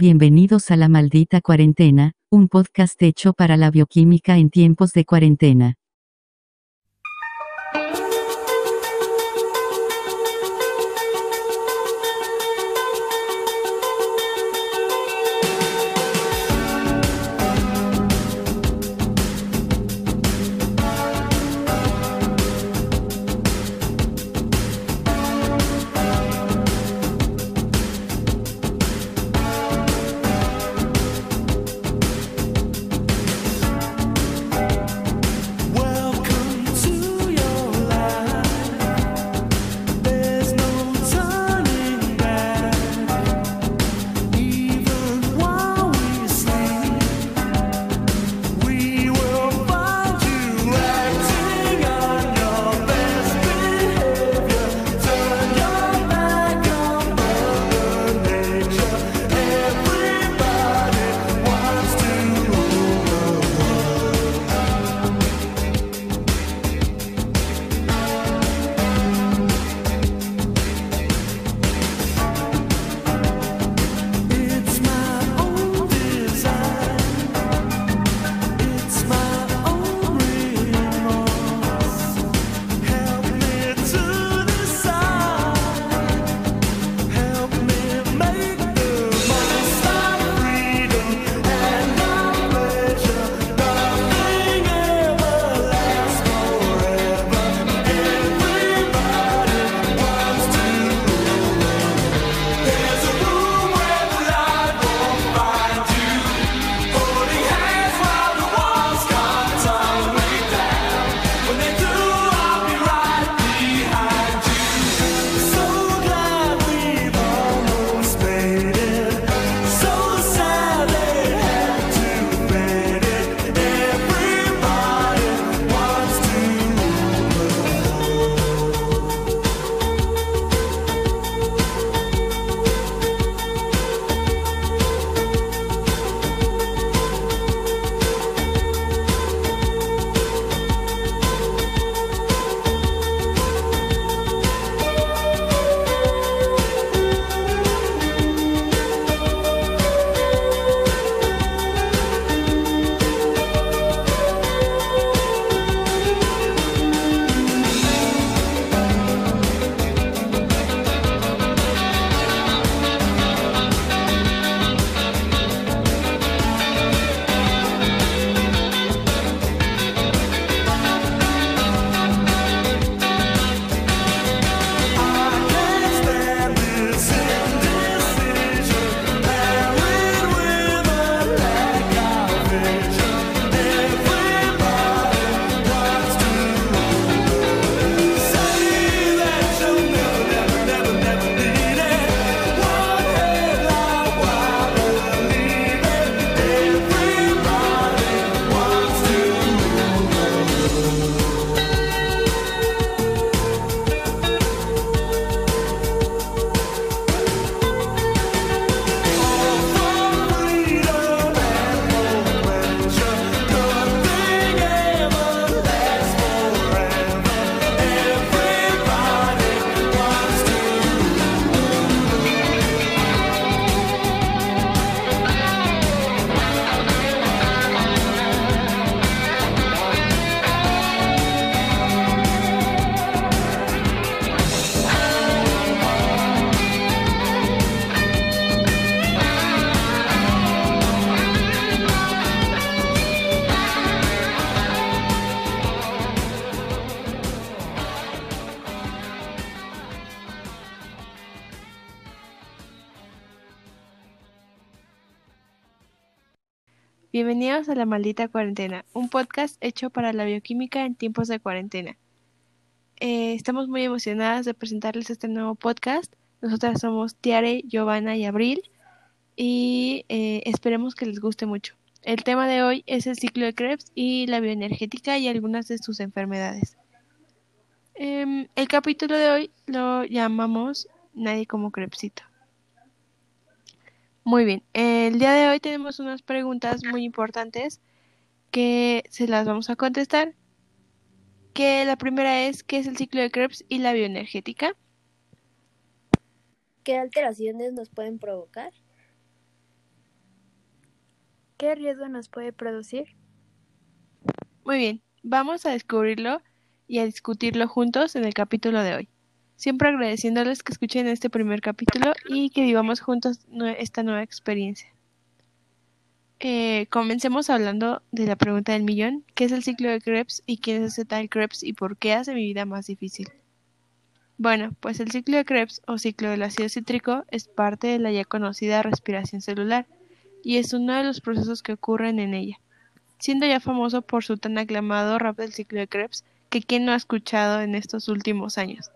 Bienvenidos a La Maldita Cuarentena, un podcast hecho para la bioquímica en tiempos de cuarentena. Maldita Cuarentena, un podcast hecho para la bioquímica en tiempos de cuarentena. Eh, estamos muy emocionadas de presentarles este nuevo podcast. Nosotras somos Tiare, Giovanna y Abril y eh, esperemos que les guste mucho. El tema de hoy es el ciclo de Krebs y la bioenergética y algunas de sus enfermedades. Em, el capítulo de hoy lo llamamos Nadie como Krebsito. Muy bien, el día de hoy tenemos unas preguntas muy importantes que se las vamos a contestar. Que la primera es ¿qué es el ciclo de Krebs y la bioenergética? ¿Qué alteraciones nos pueden provocar? ¿Qué riesgo nos puede producir? Muy bien, vamos a descubrirlo y a discutirlo juntos en el capítulo de hoy. Siempre agradeciéndoles que escuchen este primer capítulo y que vivamos juntos esta nueva experiencia. Eh, comencemos hablando de la pregunta del millón, ¿qué es el ciclo de Krebs y quién es ese tal Krebs y por qué hace mi vida más difícil? Bueno, pues el ciclo de Krebs o ciclo del ácido cítrico es parte de la ya conocida respiración celular y es uno de los procesos que ocurren en ella, siendo ya famoso por su tan aclamado rap del ciclo de Krebs que quien no ha escuchado en estos últimos años.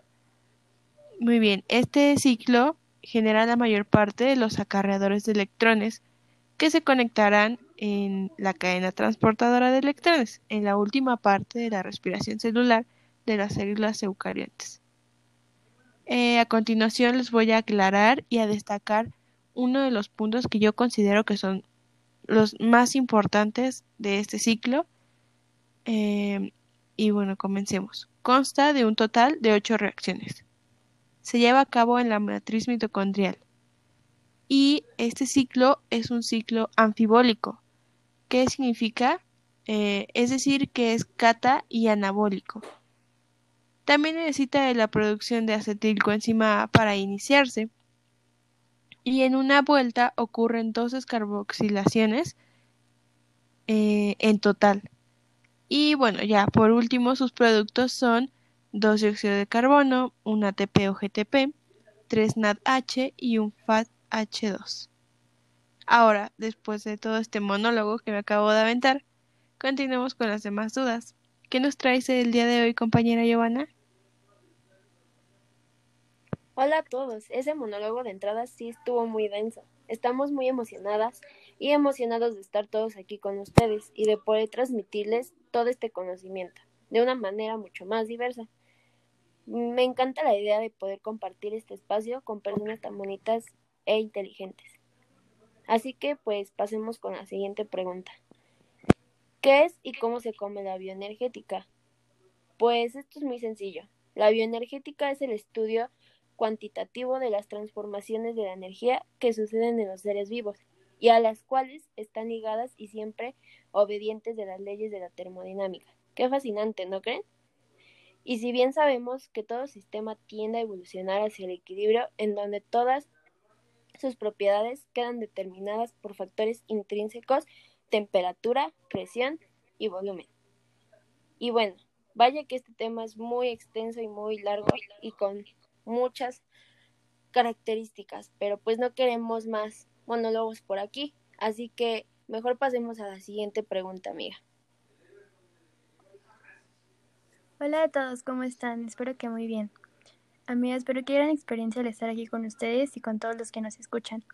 Muy bien, este ciclo genera la mayor parte de los acarreadores de electrones que se conectarán en la cadena transportadora de electrones, en la última parte de la respiración celular de las células eucariotas. Eh, a continuación les voy a aclarar y a destacar uno de los puntos que yo considero que son los más importantes de este ciclo. Eh, y bueno, comencemos. Consta de un total de ocho reacciones. Se lleva a cabo en la matriz mitocondrial. Y este ciclo es un ciclo anfibólico. ¿Qué significa? Eh, es decir, que es cata y anabólico. También necesita de la producción de acetilcoenzima para iniciarse. Y en una vuelta ocurren dos descarboxilaciones eh, en total. Y bueno, ya por último, sus productos son 2 dióxido de carbono, un ATP o GTP, 3 NADH y un FADH2. Ahora, después de todo este monólogo que me acabo de aventar, continuemos con las demás dudas. ¿Qué nos traes el día de hoy, compañera Giovanna? Hola a todos, ese monólogo de entrada sí estuvo muy denso. Estamos muy emocionadas y emocionados de estar todos aquí con ustedes y de poder transmitirles todo este conocimiento de una manera mucho más diversa. Me encanta la idea de poder compartir este espacio con personas tan bonitas e inteligentes. Así que pues pasemos con la siguiente pregunta. ¿Qué es y cómo se come la bioenergética? Pues esto es muy sencillo. La bioenergética es el estudio cuantitativo de las transformaciones de la energía que suceden en los seres vivos y a las cuales están ligadas y siempre obedientes de las leyes de la termodinámica. Qué fascinante, ¿no creen? Y si bien sabemos que todo sistema tiende a evolucionar hacia el equilibrio en donde todas sus propiedades quedan determinadas por factores intrínsecos, temperatura, presión y volumen. Y bueno, vaya que este tema es muy extenso y muy largo y con muchas características, pero pues no queremos más monólogos por aquí, así que mejor pasemos a la siguiente pregunta, amiga. Hola a todos, ¿cómo están? Espero que muy bien. Amigas, espero que gran experiencia al estar aquí con ustedes y con todos los que nos escuchan.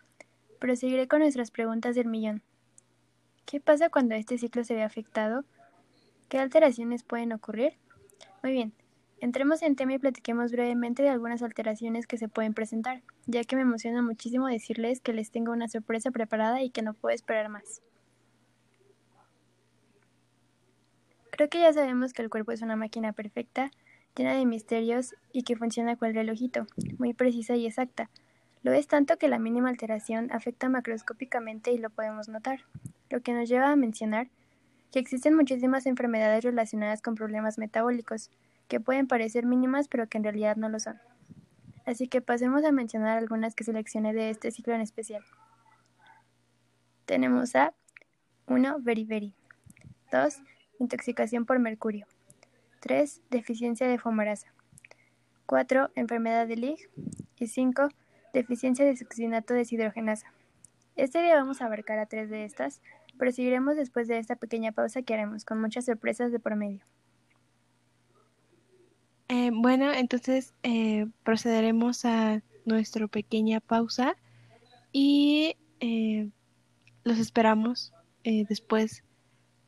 Proseguiré con nuestras preguntas del millón. ¿Qué pasa cuando este ciclo se ve afectado? ¿Qué alteraciones pueden ocurrir? Muy bien, entremos en tema y platiquemos brevemente de algunas alteraciones que se pueden presentar, ya que me emociona muchísimo decirles que les tengo una sorpresa preparada y que no puedo esperar más. Creo que ya sabemos que el cuerpo es una máquina perfecta, llena de misterios y que funciona cual relojito, muy precisa y exacta. Lo es tanto que la mínima alteración afecta macroscópicamente y lo podemos notar, lo que nos lleva a mencionar que existen muchísimas enfermedades relacionadas con problemas metabólicos, que pueden parecer mínimas pero que en realidad no lo son. Así que pasemos a mencionar algunas que seleccioné de este ciclo en especial. Tenemos a 1. Beriberi 2. Intoxicación por mercurio 3. Deficiencia de fumarasa 4. Enfermedad de Lig y 5. Deficiencia de succinato deshidrogenasa. Este día vamos a abarcar a tres de estas, pero seguiremos después de esta pequeña pausa que haremos con muchas sorpresas de por medio. Eh, bueno, entonces eh, procederemos a nuestra pequeña pausa y eh, los esperamos después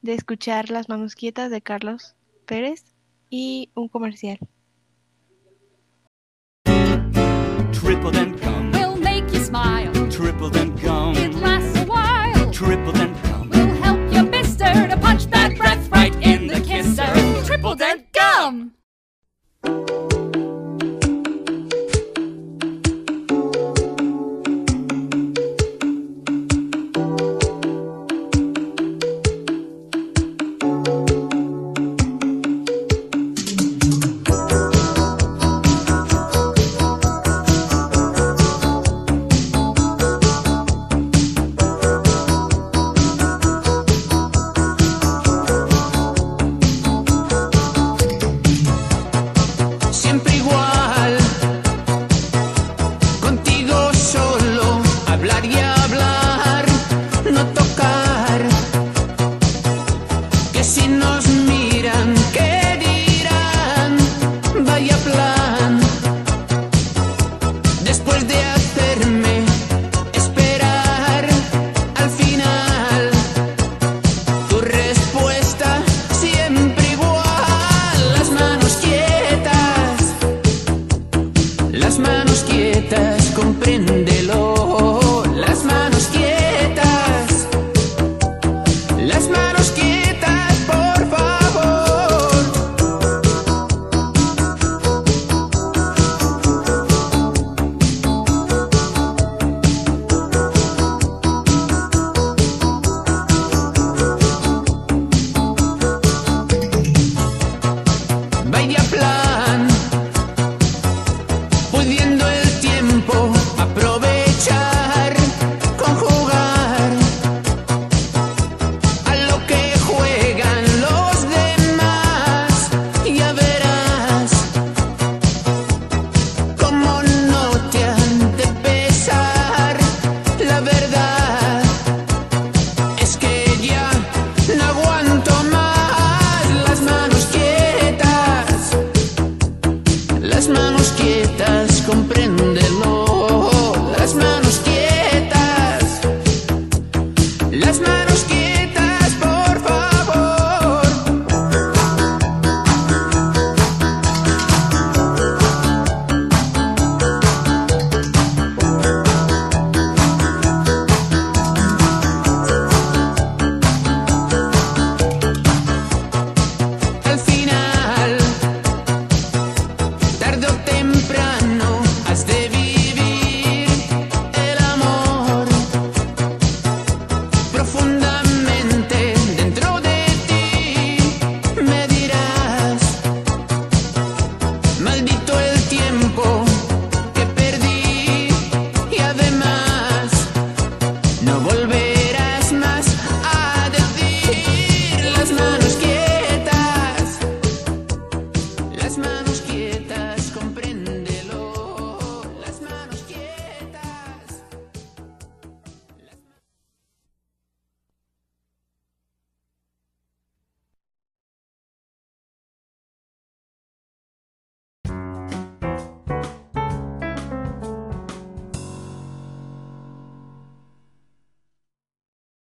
de escuchar las manos quietas de Carlos Pérez y un comercial. Triple them gum. will make you smile. Triple them gum. It lasts a while. Triple them gum. Will help your mister to punch that breath right in the kisser. Triple Dent Gum!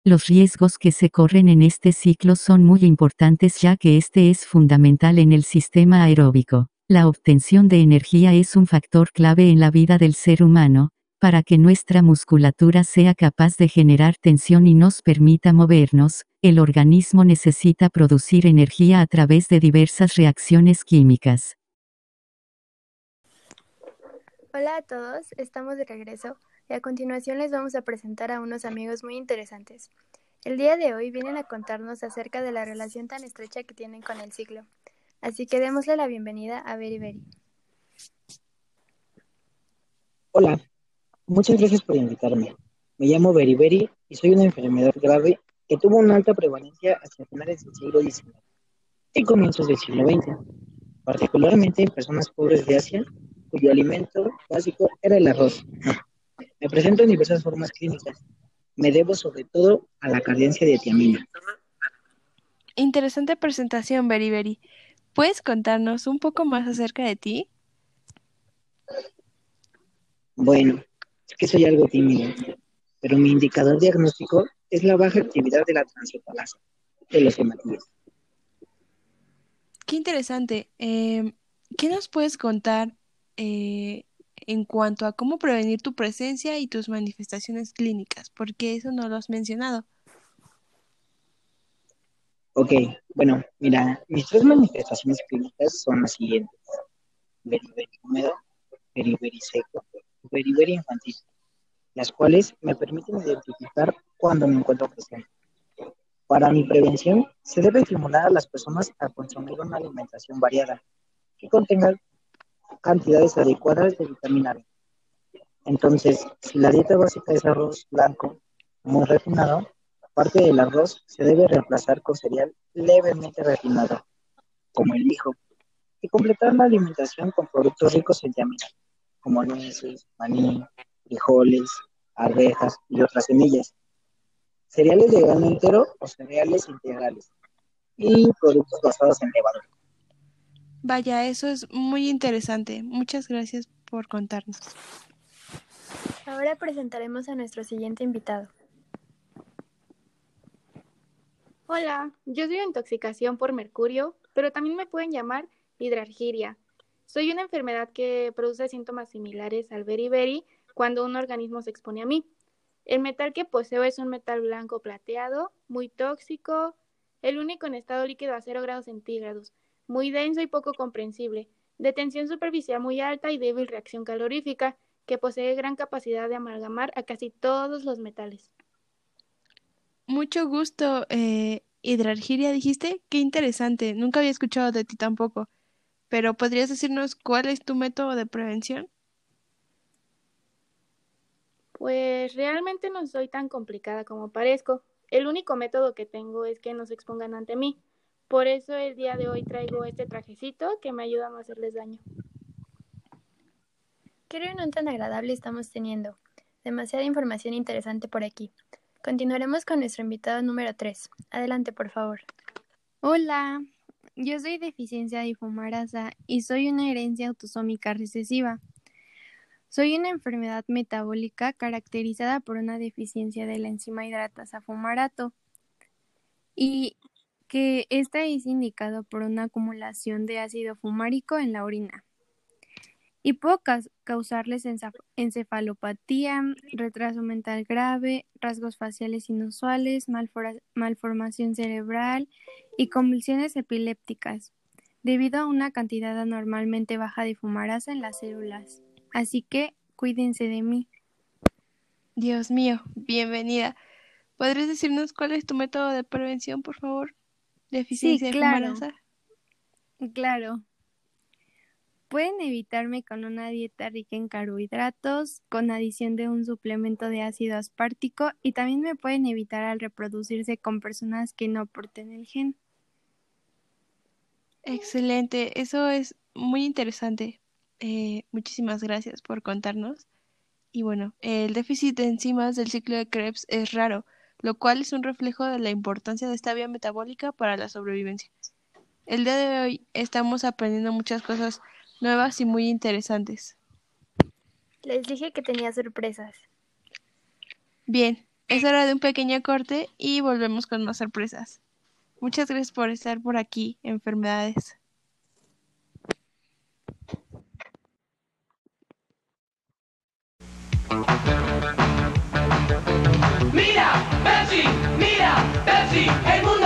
Los riesgos que se corren en este ciclo son muy importantes ya que este es fundamental en el sistema aeróbico. La obtención de energía es un factor clave en la vida del ser humano, para que nuestra musculatura sea capaz de generar tensión y nos permita movernos, el organismo necesita producir energía a través de diversas reacciones químicas. Hola a todos, estamos de regreso a continuación les vamos a presentar a unos amigos muy interesantes. El día de hoy vienen a contarnos acerca de la relación tan estrecha que tienen con el ciclo. Así que démosle la bienvenida a Beri Beri. Hola, muchas gracias por invitarme. Me llamo Beriberi y soy una enfermedad grave que tuvo una alta prevalencia hacia finales del siglo XIX y comienzos del siglo XX, particularmente en personas pobres de Asia, cuyo alimento básico era el arroz. Me presento en diversas formas clínicas. Me debo sobre todo a la carencia de tiamina. Interesante presentación, Beriberi. ¿Puedes contarnos un poco más acerca de ti? Bueno, es que soy algo tímido, pero mi indicador diagnóstico es la baja actividad de la transiopalasa, de los hematíes. Qué interesante. Em, ¿qué nos puedes contar eh, en cuanto a cómo prevenir tu presencia y tus manifestaciones clínicas? Porque eso no lo has mencionado. Ok, bueno, mira, mis tres manifestaciones clínicas son las siguientes. Beriberi húmedo, beriberi seco, beriberi infantil, las cuales me permiten identificar cuando me encuentro presente. Para mi prevención, se debe estimular a las personas a consumir una alimentación variada que contenga cantidades adecuadas de vitamina B. Entonces, si la dieta básica es arroz blanco muy refinado, parte del arroz se debe reemplazar con cereal levemente refinado, como el mijo, y completar la alimentación con productos ricos en tiamina, como nueces, maní, frijoles, arvejas y otras semillas, cereales de grano entero o cereales integrales, y productos basados en levadura. Vaya, eso es muy interesante. Muchas gracias por contarnos. Ahora presentaremos a nuestro siguiente invitado. Hola, yo soy intoxicación por mercurio, pero también me pueden llamar hidrargiria. Soy una enfermedad que produce síntomas similares al beriberi cuando un organismo se expone a mí. El metal que poseo es un metal blanco plateado, muy tóxico, el único en estado líquido a 0 grados centígrados, muy denso y poco comprensible, de tensión superficial muy alta y débil reacción calorífica, que posee gran capacidad de amalgamar a casi todos los metales. Mucho gusto, eh, Hidrargiria, dijiste. Qué interesante. Nunca había escuchado de ti tampoco. Pero ¿podrías decirnos cuál es tu método de prevención? Pues realmente no soy tan complicada como parezco. El único método que tengo es que no se expongan ante mí. Por eso el día de hoy traigo este trajecito que me ayuda a no hacerles daño. Qué reunión tan agradable estamos teniendo. Demasiada información interesante por aquí. Continuaremos con nuestro invitado número 3. Adelante, por favor. Hola, yo soy deficiencia de fumarasa y soy una herencia autosómica recesiva. Soy una enfermedad metabólica caracterizada por una deficiencia de la enzima hidratasa fumarato y que esta es indicado por una acumulación de ácido fumárico en la orina. Y puede caus- causarles encefalopatía, retraso mental grave, rasgos faciales inusuales, malformación cerebral y convulsiones epilépticas, debido a una cantidad anormalmente baja de fumarasa en las células. Así que cuídense de mí. Dios mío, bienvenida. ¿Podrías decirnos cuál es tu método de prevención, por favor? Deficiencia de claro. Claro. Pueden evitarme con una dieta rica en carbohidratos, con adición de un suplemento de ácido aspartico y también me pueden evitar al reproducirse con personas que no porten el gen. Excelente, eso es muy interesante. Eh, muchísimas gracias por contarnos. Y bueno, el déficit de enzimas del ciclo de Krebs es raro, lo cual es un reflejo de la importancia de esta vía metabólica para la sobrevivencia. El día de hoy estamos aprendiendo muchas cosas nuevas y muy interesantes. Les dije que tenía sorpresas. Bien, es hora de un pequeño corte y volvemos con más sorpresas. Muchas gracias por estar por aquí, enfermedades. Pepsi, mira, Pepsi, el mundo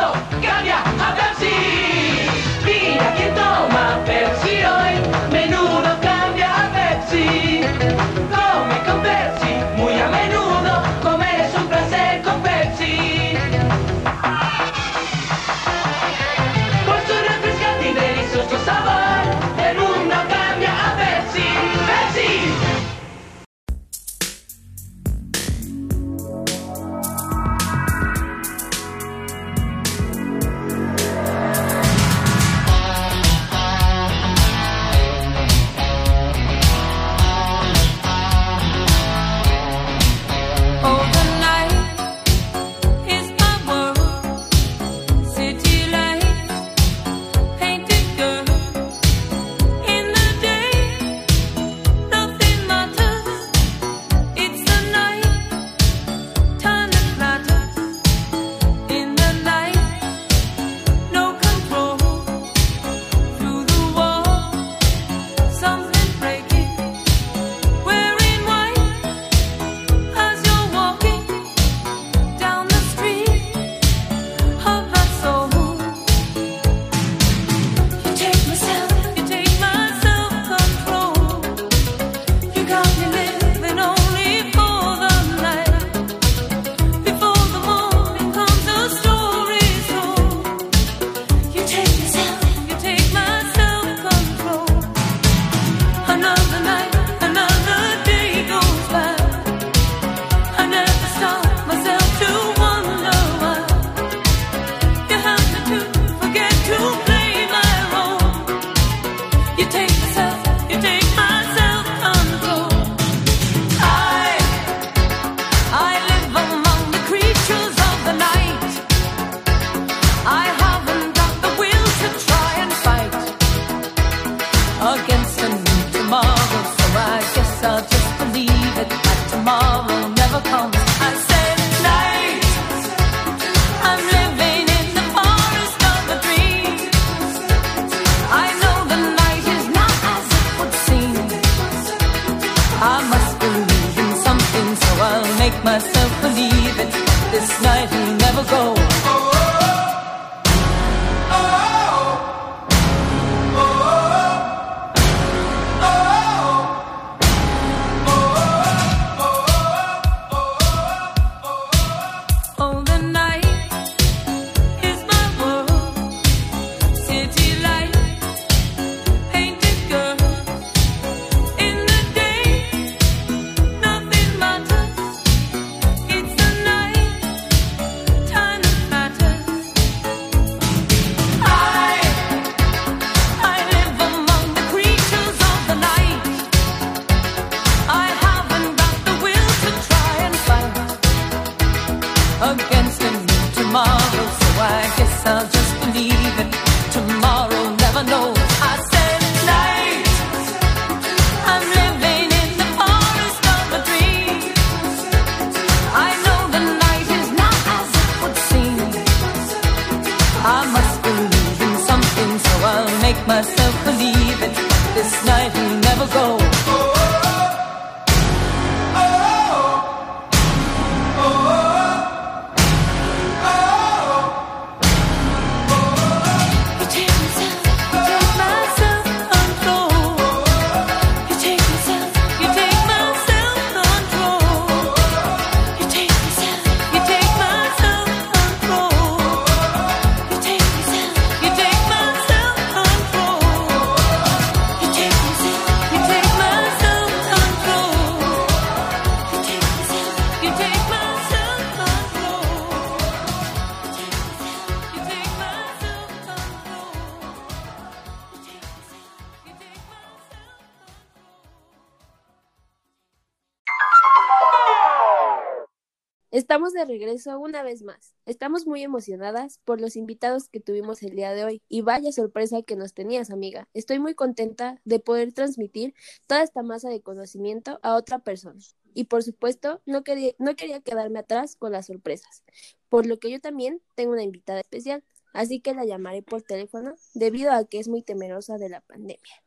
de regreso una vez más. Estamos muy emocionadas por los invitados que tuvimos el día de hoy y vaya sorpresa que nos tenías, amiga. Estoy muy contenta de poder transmitir toda esta masa de conocimiento a otra persona. Y por supuesto, no quería, no quería quedarme atrás con las sorpresas, por lo que yo también tengo una invitada especial, así que la llamaré por teléfono debido a que es muy temerosa de la pandemia.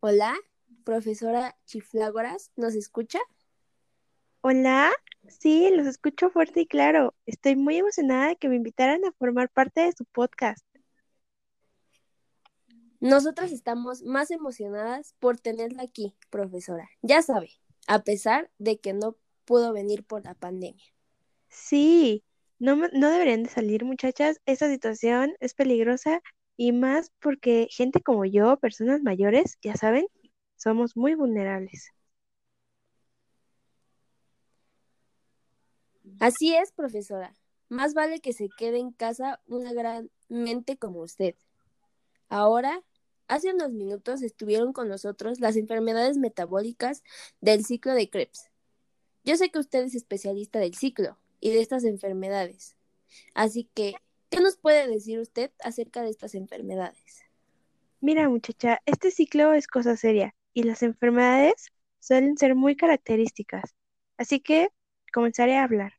Hola, profesora Chiflágoras, ¿nos escucha? Hola, sí, los escucho fuerte y claro. Estoy muy emocionada de que me invitaran a formar parte de su podcast. Nosotras estamos más emocionadas por tenerla aquí, profesora. Ya sabe, a pesar de que no pudo venir por la pandemia. Sí, no, no deberían de salir, muchachas. Esta situación es peligrosa y más porque gente como yo, personas mayores, ya saben, somos muy vulnerables. Así es, profesora. Más vale que se quede en casa una gran mente como usted. Ahora, hace unos minutos estuvieron con nosotros las enfermedades metabólicas del ciclo de Krebs. Yo sé que usted es especialista del ciclo y de estas enfermedades. Así que, ¿qué nos puede decir usted acerca de estas enfermedades? Mira, muchacha, este ciclo es cosa seria y las enfermedades suelen ser muy características. Así que comenzaré a hablar.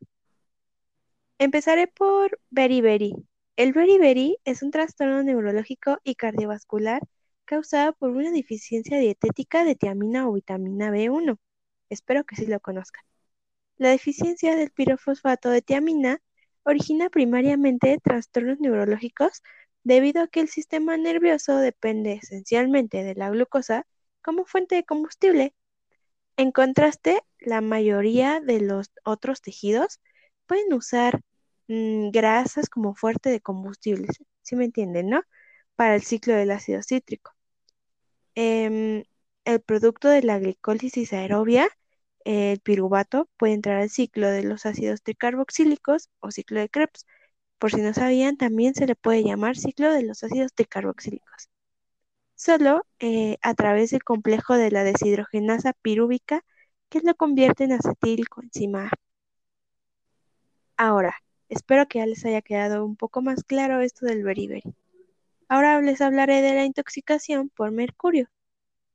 Empezaré por beriberi. El beriberi es un trastorno neurológico y cardiovascular causado por una deficiencia dietética de tiamina o vitamina B1. Espero que sí lo conozcan. La deficiencia del pirofosfato de tiamina origina primariamente trastornos neurológicos debido a que el sistema nervioso depende esencialmente de la glucosa como fuente de combustible. En contraste, la mayoría de los otros tejidos pueden usar mm, grasas como fuente de combustibles, ¿sí me entienden, no? Para el ciclo del ácido cítrico. Em, el producto de la glicólisis aerobia, el piruvato, puede entrar al ciclo de los ácidos tricarboxílicos o ciclo de Krebs. Por si no sabían, también se le puede llamar ciclo de los ácidos tricarboxílicos. Solo eh, a través del complejo de la deshidrogenasa pirúvica que lo convierte en acetilcoenzima A. Ahora, espero que ya les haya quedado un poco más claro esto del beriberi. Ahora les hablaré de la intoxicación por mercurio.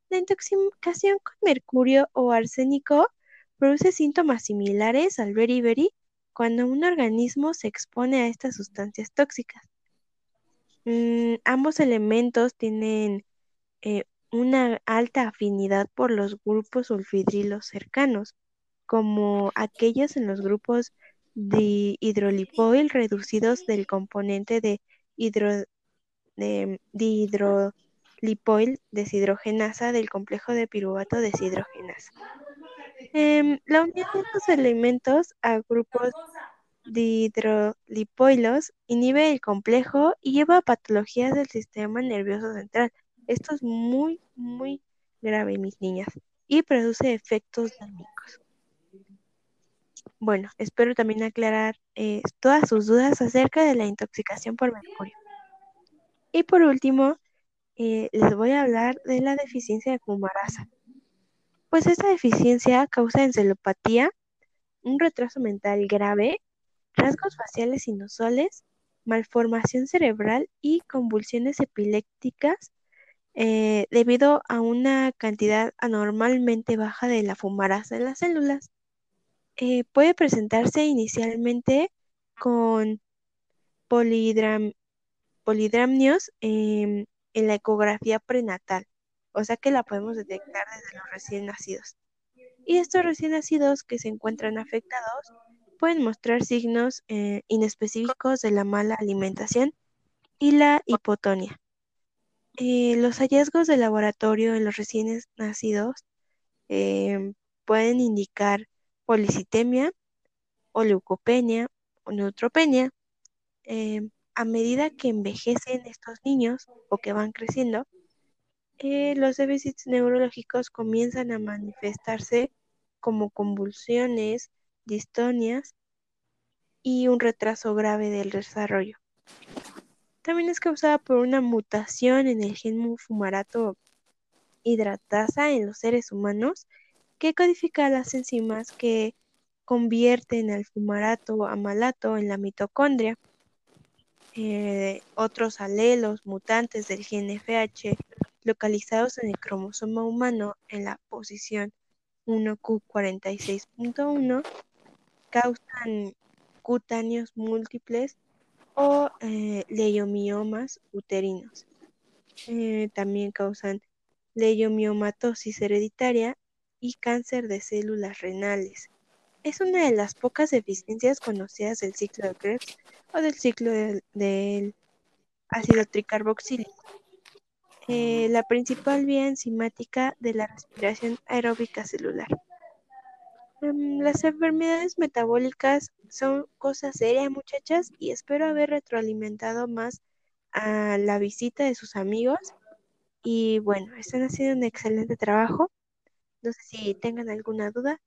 La intoxicación con mercurio o arsénico produce síntomas similares al beriberi cuando un organismo se expone a estas sustancias tóxicas. Mm, ambos elementos tienen eh, una alta afinidad por los grupos sulfidrilos cercanos, como aquellos en los grupos de hidrolipoil reducidos del componente de, hidro, deshidrogenasa del complejo de piruvato deshidrogenasa. Em, la unión de estos elementos a grupos dihidrolipoilos inhibe el complejo y lleva a patologías del sistema nervioso central. Esto es muy, muy grave, mis niñas, y produce efectos dámicos. Bueno, espero también aclarar eh, todas sus dudas acerca de la intoxicación por mercurio. Y por último, eh, les voy a hablar de la deficiencia de fumarasa. Pues esta deficiencia causa encelopatía, un retraso mental grave, rasgos faciales inusuales, malformación cerebral y convulsiones epilépticas eh, debido a una cantidad anormalmente baja de la fumarasa en las células. Eh, puede presentarse inicialmente con polidram, polidramnios em, en la ecografía prenatal, o sea que la podemos detectar desde los recién nacidos. Y estos recién nacidos que se encuentran afectados pueden mostrar signos eh, inespecíficos de la mala alimentación y la hipotonia. Eh, los hallazgos de laboratorio en los recién nacidos em, pueden indicar policitemia o leucopenia o neutropenia. A medida que envejecen estos niños o que van creciendo, eh, los déficits neurológicos comienzan a manifestarse como convulsiones, distonias y un retraso grave del desarrollo. También es causada por una mutación en el gen fumarato hidratasa en los seres humanos que codifica las enzimas que convierten al fumarato amalato en la mitocondria. Eh, otros alelos mutantes del gen FH localizados en el cromosoma humano en la posición 1Q46.1 causan cutáneos múltiples o eh, leiomiomas uterinos. Eh, también causan leiomiomatosis hereditaria y cáncer de células renales. Es una de las pocas deficiencias conocidas del ciclo de Krebs o del ciclo del, del ácido tricarboxílico. Eh, la principal vía enzimática de la respiración aeróbica celular. Em, las enfermedades metabólicas son cosas serias, muchachas, y espero haber retroalimentado más a la visita de sus amigos. Y bueno, están haciendo un excelente trabajo. No sé si tengan alguna duda.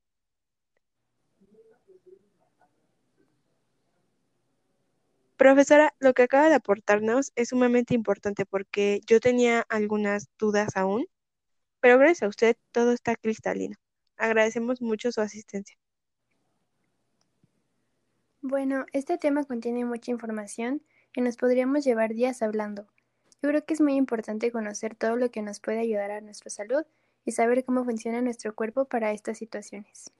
Profesora, lo que acaba de aportarnos es sumamente importante porque yo tenía algunas dudas aún, pero gracias a usted todo está cristalino. Agradecemos mucho su asistencia. Bueno, este tema contiene mucha información y nos podríamos llevar días hablando. Yo creo que es muy importante conocer todo lo que nos puede ayudar a nuestra salud y saber cómo funciona nuestro cuerpo para estas situaciones.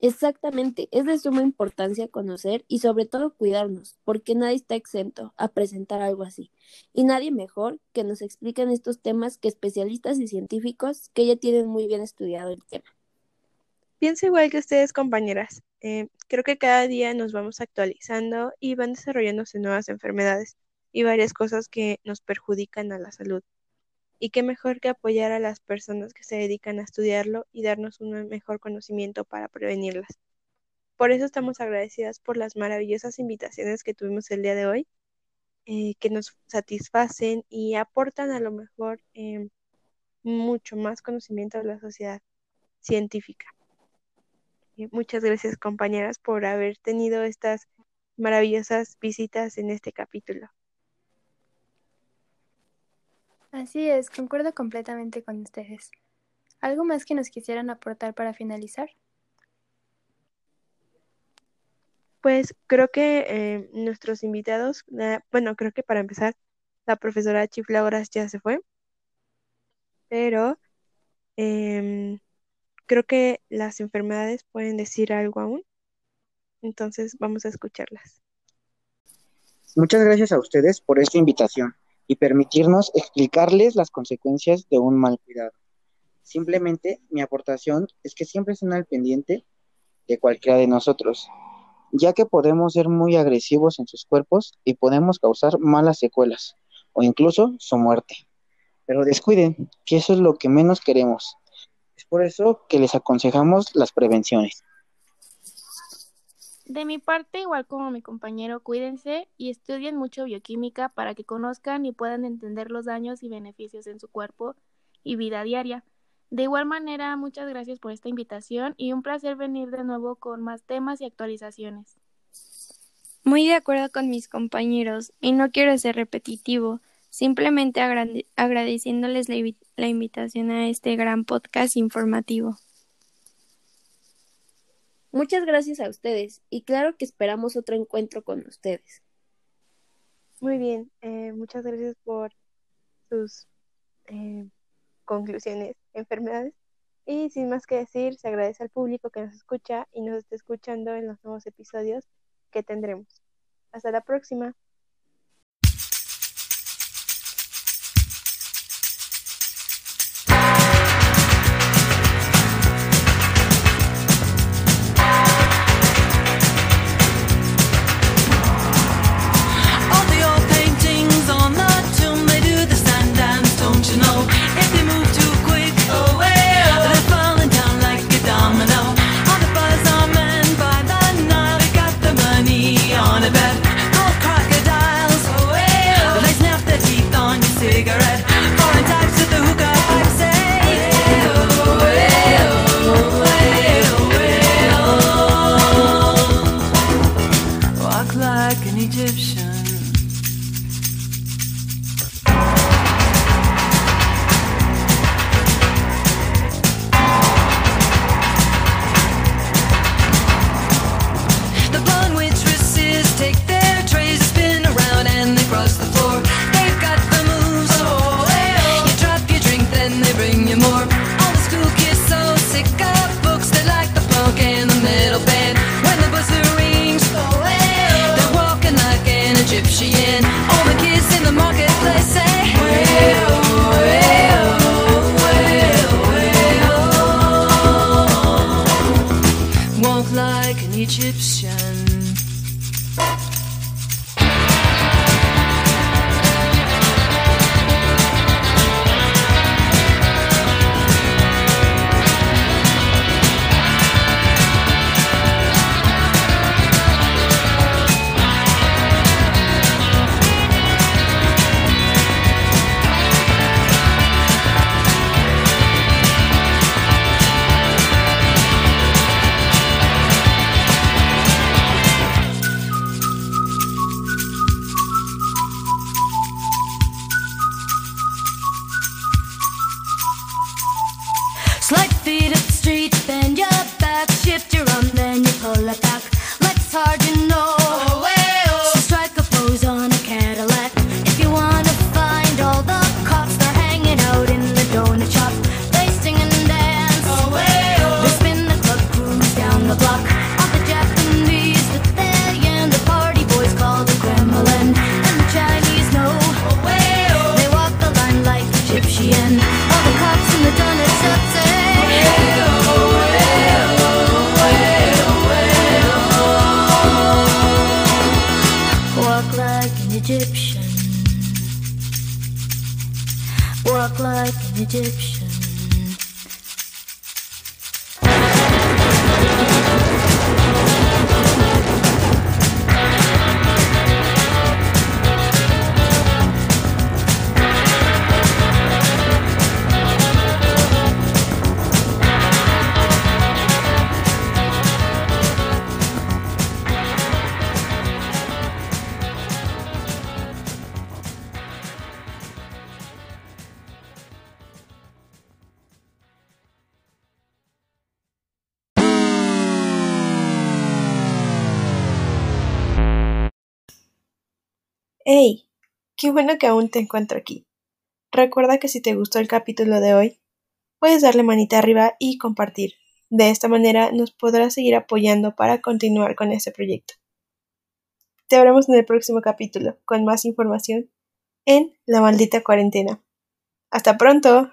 Exactamente, es de suma importancia conocer y sobre todo cuidarnos, porque nadie está exento a presentar algo así. Y nadie mejor que nos expliquen estos temas que especialistas y científicos que ya tienen muy bien estudiado el tema. Pienso igual que ustedes, compañeras. Eh, creo que cada día nos vamos actualizando y van desarrollándose nuevas enfermedades y varias cosas que nos perjudican a la salud. Y qué mejor que apoyar a las personas que se dedican a estudiarlo y darnos un mejor conocimiento para prevenirlas. Por eso estamos agradecidas por las maravillosas invitaciones que tuvimos el día de hoy, eh, que nos satisfacen y aportan a lo mejor eh, mucho más conocimiento a la sociedad científica. Muchas gracias compañeras por haber tenido estas maravillosas visitas en este capítulo. Así es, concuerdo completamente con ustedes. ¿Algo más que nos quisieran aportar para finalizar? Pues creo que eh, nuestros invitados, eh, bueno, creo que para empezar, la profesora Chiflagoras ya se fue, pero em, creo que las enfermedades pueden decir algo aún, entonces vamos a escucharlas. Muchas gracias a ustedes por esta invitación y permitirnos explicarles las consecuencias de un mal cuidado. Simplemente mi aportación es que siempre estén al pendiente de cualquiera de nosotros, ya que podemos ser muy agresivos en sus cuerpos y podemos causar malas secuelas o incluso su muerte. Pero descuiden, que eso es lo que menos queremos. Es por eso que les aconsejamos las prevenciones. De mi parte, igual como mi compañero, cuídense y estudien mucho bioquímica para que conozcan y puedan entender los daños y beneficios en su cuerpo y vida diaria. De igual manera, muchas gracias por esta invitación y un placer venir de nuevo con más temas y actualizaciones. Muy de acuerdo con mis compañeros, y no quiero ser repetitivo, simplemente agrade- agradeciéndoles la, la invitación a este gran podcast informativo. Muchas gracias a ustedes y claro que esperamos otro encuentro con ustedes. Muy bien, eh, muchas gracias por sus eh, conclusiones, enfermedades. Y sin más que decir, se agradece al público que nos escucha y nos está escuchando en los nuevos episodios que tendremos. Hasta la próxima. Egyptian. Walk like an Egyptian. ¡Hey! Qué bueno que aún te encuentro aquí. Recuerda que si te gustó el capítulo de hoy, puedes darle manita arriba y compartir. De esta manera nos podrás seguir apoyando para continuar con este proyecto. Te veremos en el próximo capítulo con más información en La maldita cuarentena. Hasta pronto.